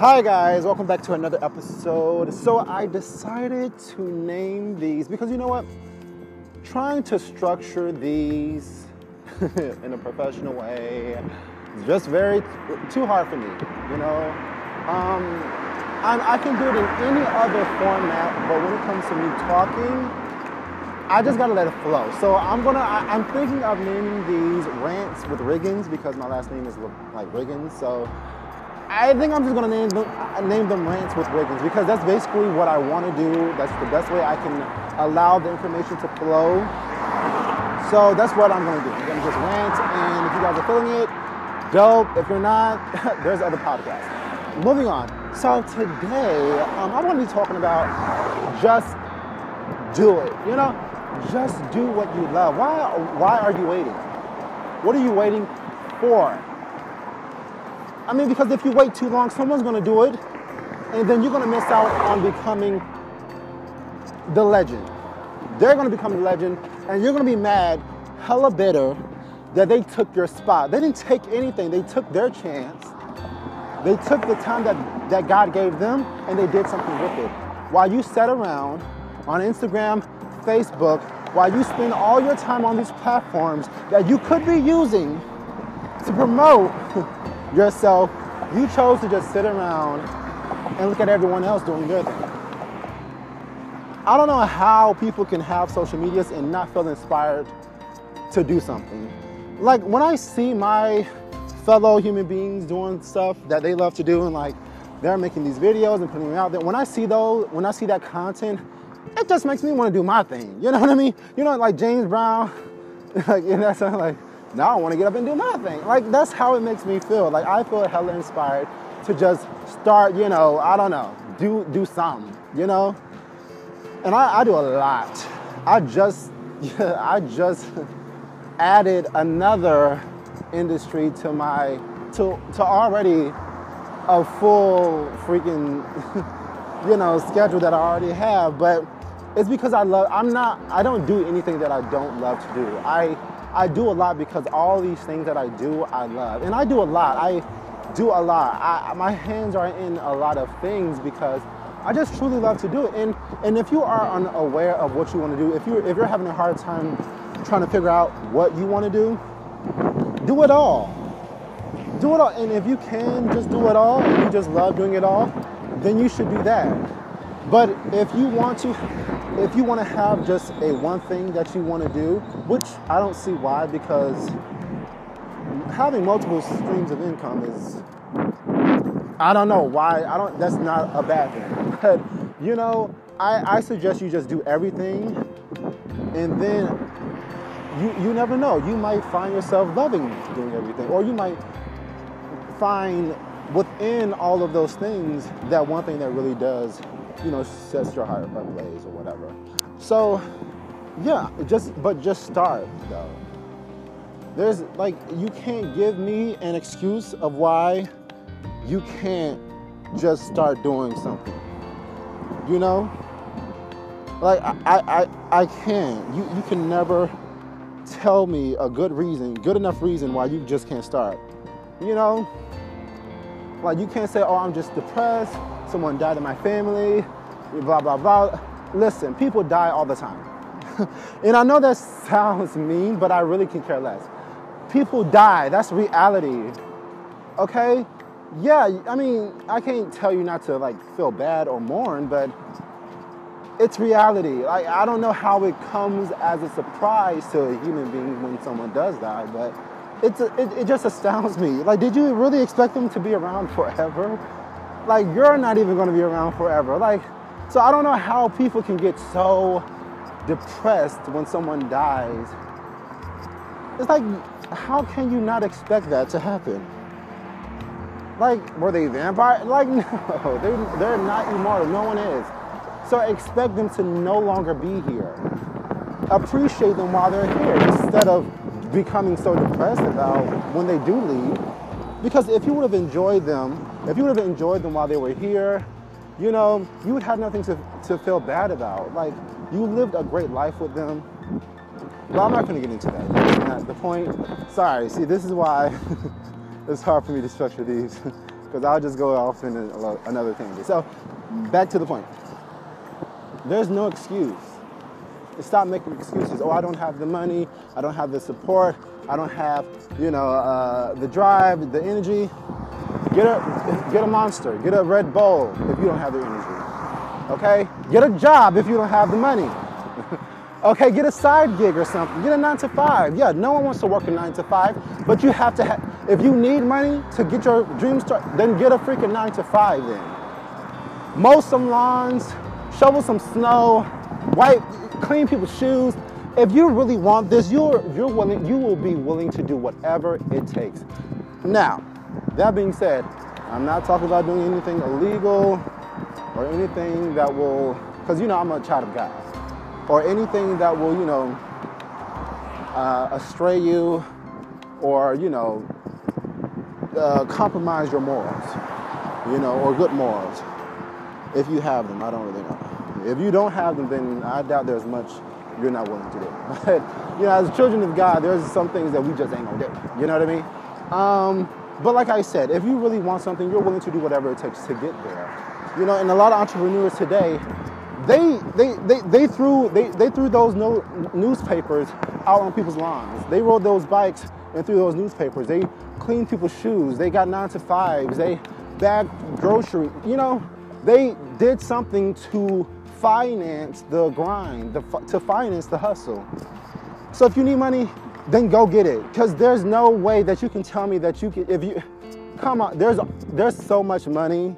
Hi guys, welcome back to another episode. So I decided to name these because you know what? Trying to structure these in a professional way is just very too hard for me. You know, um, i can do it in any other format, but when it comes to me talking, I just gotta let it flow. So I'm gonna, I, am thinking of naming these rants with Riggins because my last name is like Riggins. So I think I'm just gonna name them, uh, name them rants with Riggins because that's basically what I want to do. That's the best way I can allow the information to flow. So that's what I'm gonna do. I'm gonna just rant, and if you guys are feeling it, dope. If you're not, there's other podcasts. Moving on. So today, um, I want to be talking about just do it. You know, just do what you love. Why? Why are you waiting? What are you waiting for? I mean, because if you wait too long, someone's to do it, and then you're to miss out on becoming the legend. They're to become the legend, and you're to be mad, hella bitter, that they took your spot. They didn't take anything, they took their chance. They took the time that, that God gave them, and they did something with it. While you sat around on Instagram, Facebook, while you spend all your time on these platforms that you could be using to promote yourself, you chose to just sit around and look at everyone else doing thing. I don't know how people can have social medias and not feel inspired to do something. Like when I see my fellow human beings doing stuff that they love to do and like they're making these videos and putting them out there, when I see those, when I see that content, it just makes me want to do my thing. You know what I mean? You know, like James Brown, like, and that's like, now I want to get up and do nothing. Like that's how it makes me feel. Like I feel hella inspired to just start, you know, I don't know, do do something, you know? And I, I do a lot. I just yeah, I just added another industry to my to to already a full freaking you know schedule that I already have, but it's because I love I'm not I don't do anything that I don't love to do. I I do a lot because all these things that I do, I love. And I do a lot. I do a lot. I, my hands are in a lot of things because I just truly love to do it. And and if you are unaware of what you want to do, if you if you're having a hard time trying to figure out what you want to do, do it all. Do it all. And if you can just do it all and you just love doing it all, then you should do that. But if you want to if you want to have just a one thing that you want to do, which I don't see why, because having multiple streams of income is, I don't know why. I don't. That's not a bad thing. But you know, I, I suggest you just do everything, and then you you never know. You might find yourself loving doing everything, or you might find within all of those things that one thing that really does you know, sets your heart ablaze or whatever. So, yeah, just but just start though. There's like you can't give me an excuse of why you can't just start doing something. You know? Like I I, I, I can. You you can never tell me a good reason, good enough reason why you just can't start. You know? Like you can't say, oh, I'm just depressed someone died in my family, blah, blah, blah. Listen, people die all the time. and I know that sounds mean, but I really can care less. People die, that's reality. Okay? Yeah, I mean, I can't tell you not to like feel bad or mourn, but it's reality. Like I don't know how it comes as a surprise to a human being when someone does die, but it's a, it, it just astounds me. Like, did you really expect them to be around forever? Like you're not even going to be around forever. Like, so I don't know how people can get so depressed when someone dies. It's like, how can you not expect that to happen? Like, were they vampire? Like, no, they're, they're not immortal. No one is. So expect them to no longer be here. Appreciate them while they're here instead of becoming so depressed about when they do leave. Because if you would have enjoyed them if you would have enjoyed them while they were here, you know, you would have nothing to, to feel bad about. Like, you lived a great life with them. Well, I'm not going to get into that. That's not the point. Sorry. See, this is why it's hard for me to structure these. because I'll just go off in another tangent. So, back to the point. There's no excuse. Stop making excuses. Oh, I don't have the money. I don't have the support. I don't have, you know, uh, the drive, the energy. Get a get a monster. Get a Red Bull if you don't have the energy. Okay. Get a job if you don't have the money. okay. Get a side gig or something. Get a nine to five. Yeah. No one wants to work a nine to five, but you have to. have. if you need money to get your dreams started, then get a freaking nine to five. Then mow some lawns, shovel some snow, wipe, clean people's shoes. If you really want this, you're you're willing. You will be willing to do whatever it takes. Now that being said, I'm not talking about doing anything illegal or anything that will, because you know I'm a child of God, or anything that will, you know, uh, astray you or, you know, uh, compromise your morals, you know, or good morals. If you have them, I don't really know. If you don't have them, then I doubt there's much you're not willing to do. But, you know, as children of God, there's some things that we just ain't gonna do. You know what I mean? Um, but like I said, if you really want something, you're willing to do whatever it takes to get there. You know, and a lot of entrepreneurs today, they they they, they threw they, they threw those no, newspapers out on people's lawns. They rode those bikes and threw those newspapers. They cleaned people's shoes. They got nine to fives. They bagged grocery. You know, they did something to finance the grind, the, to finance the hustle. So if you need money, then go get it. Because there's no way that you can tell me that you can, if you, come on, there's, there's so much money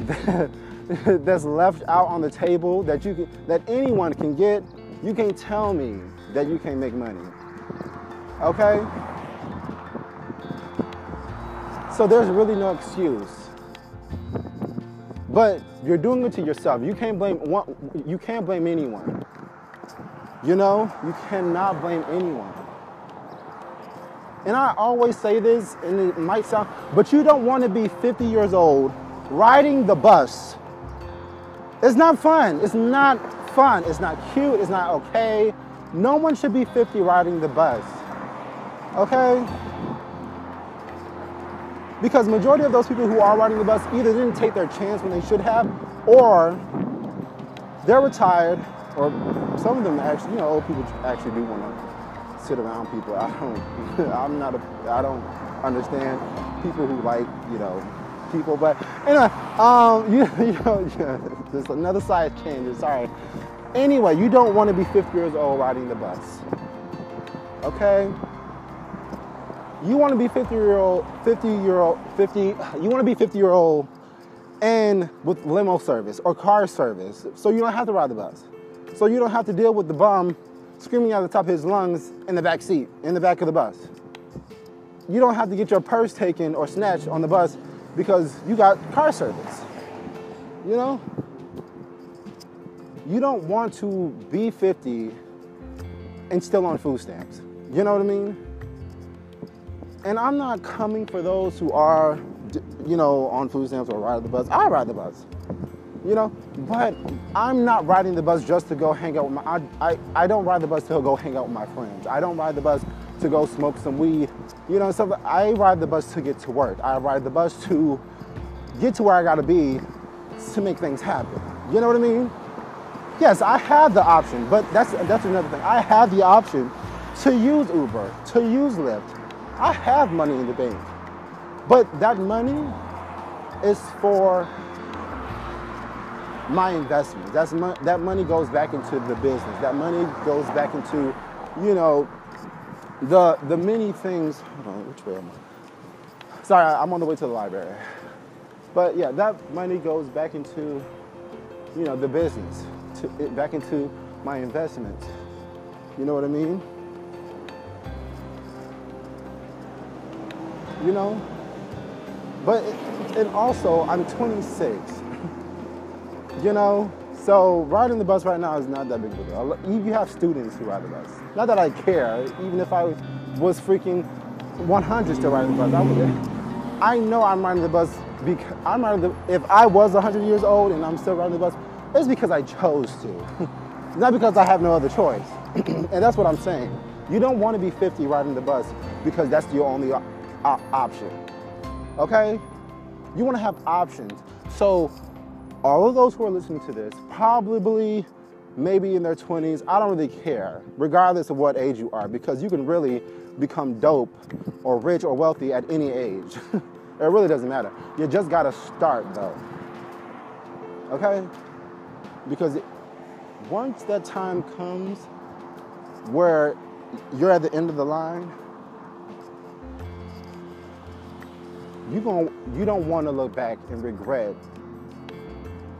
that, that's left out on the table that you can, that anyone can get. You can't tell me that you can't make money. Okay? So there's really no excuse. But you're doing it to yourself. You can't blame one, you can't blame anyone. You know, you cannot blame anyone. And I always say this, and it might sound, but you don't want to be 50 years old riding the bus. It's not fun. It's not fun. It's not cute. It's not okay. No one should be 50 riding the bus. Okay? Because majority of those people who are riding the bus either didn't take their chance when they should have, or they're retired or some of them actually, you know, old people actually do want to sit around people. I don't, I'm not a, I don't understand people who like, you know, people. But anyway, um, you, you know, yeah, there's another side change. Sorry. Anyway, you don't want to be 50 years old riding the bus. Okay. You want to be 50 year old, 50 year old, 50. You want to be 50 year old, and with limo service or car service, so you don't have to ride the bus. So you don't have to deal with the bum screaming out the top of his lungs in the back seat, in the back of the bus. You don't have to get your purse taken or snatched on the bus because you got car service. You know? You don't want to be 50 and still on food stamps. You know what I mean? And I'm not coming for those who are, you know, on food stamps or ride the bus. I ride the bus you know. But I'm not riding the bus just to go hang out with my. I, I, I don't ride the bus to go hang out with my friends. I don't ride the bus to go smoke some weed. You know, so I ride the bus to get to work. I ride the bus to get to where I gotta be to make things happen. You know what I mean? Yes, I have the option, but that's that's another thing. I have the option to use Uber, to use Lyft. I have money in the bank. But that money is for my investments. That's that money goes back into the business. That money goes back into, you know, the the many things. On, which way am I? Sorry, I'm on the way to the library. But yeah, that money goes back into, you know, the business, to, back into my investments. You know what I mean? You know? But, and also, I'm 26 you know, so riding the bus right now is not that big of a deal. You have students who ride the bus. Not that I care, even if I was freaking 100 still riding the bus. I, would, I know I'm riding the bus because I'm riding the, if I was 100 years old and I'm still riding the bus, it's because I chose to. not because I have no other choice. and that's what I'm saying. You don't want to be 50 riding the bus because that's your only option. Okay? You want to have options. So, all of those who are listening to this, probably maybe in their 20s, I don't really care, regardless of what age you are, because you can really become dope or rich or wealthy at any age. it really doesn't matter. You just got to start though. Okay? Because once that time comes where you're at the end of the line, you going you don't want to look back and regret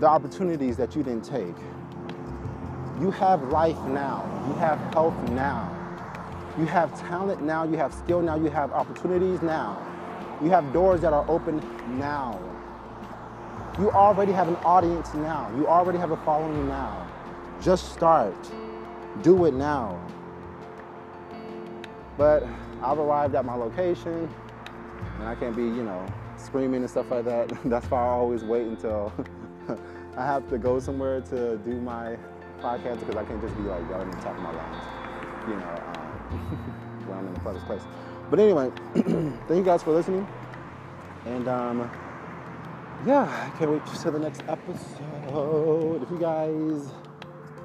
the opportunities that you didn't take. You have life now. You have health now. You have talent now. You have skill now. You have opportunities now. You have doors that are open now. You already have an audience now. You already have a following now. Just start. Do it now. But I've arrived at my location and I can't be, you know, screaming and stuff like that. That's why I always wait until I have to go somewhere to do my podcast because I can't just be like yelling at the top of my lungs, you know, um, when I'm in the public place. But anyway, thank you guys for listening. And um, yeah, I can't wait to see the next episode. If you guys,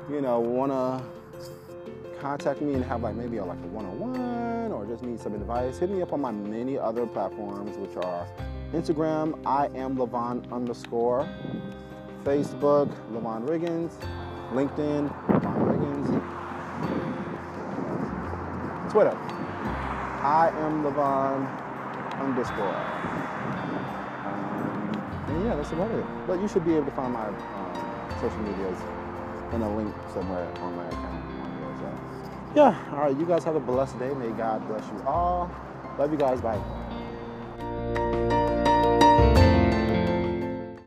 you know, wanna contact me and have like maybe a, like a one-on-one or just need some advice, hit me up on my many other platforms, which are Instagram, I am Levon underscore, Facebook, Levon Riggins, LinkedIn, Levon Riggins, Twitter, I am Levon underscore. Um, and yeah, that's about it. But you should be able to find my um, social medias in a link somewhere on my account yeah, all right, you guys have a blessed day. May God bless you all. Love you guys. Bye.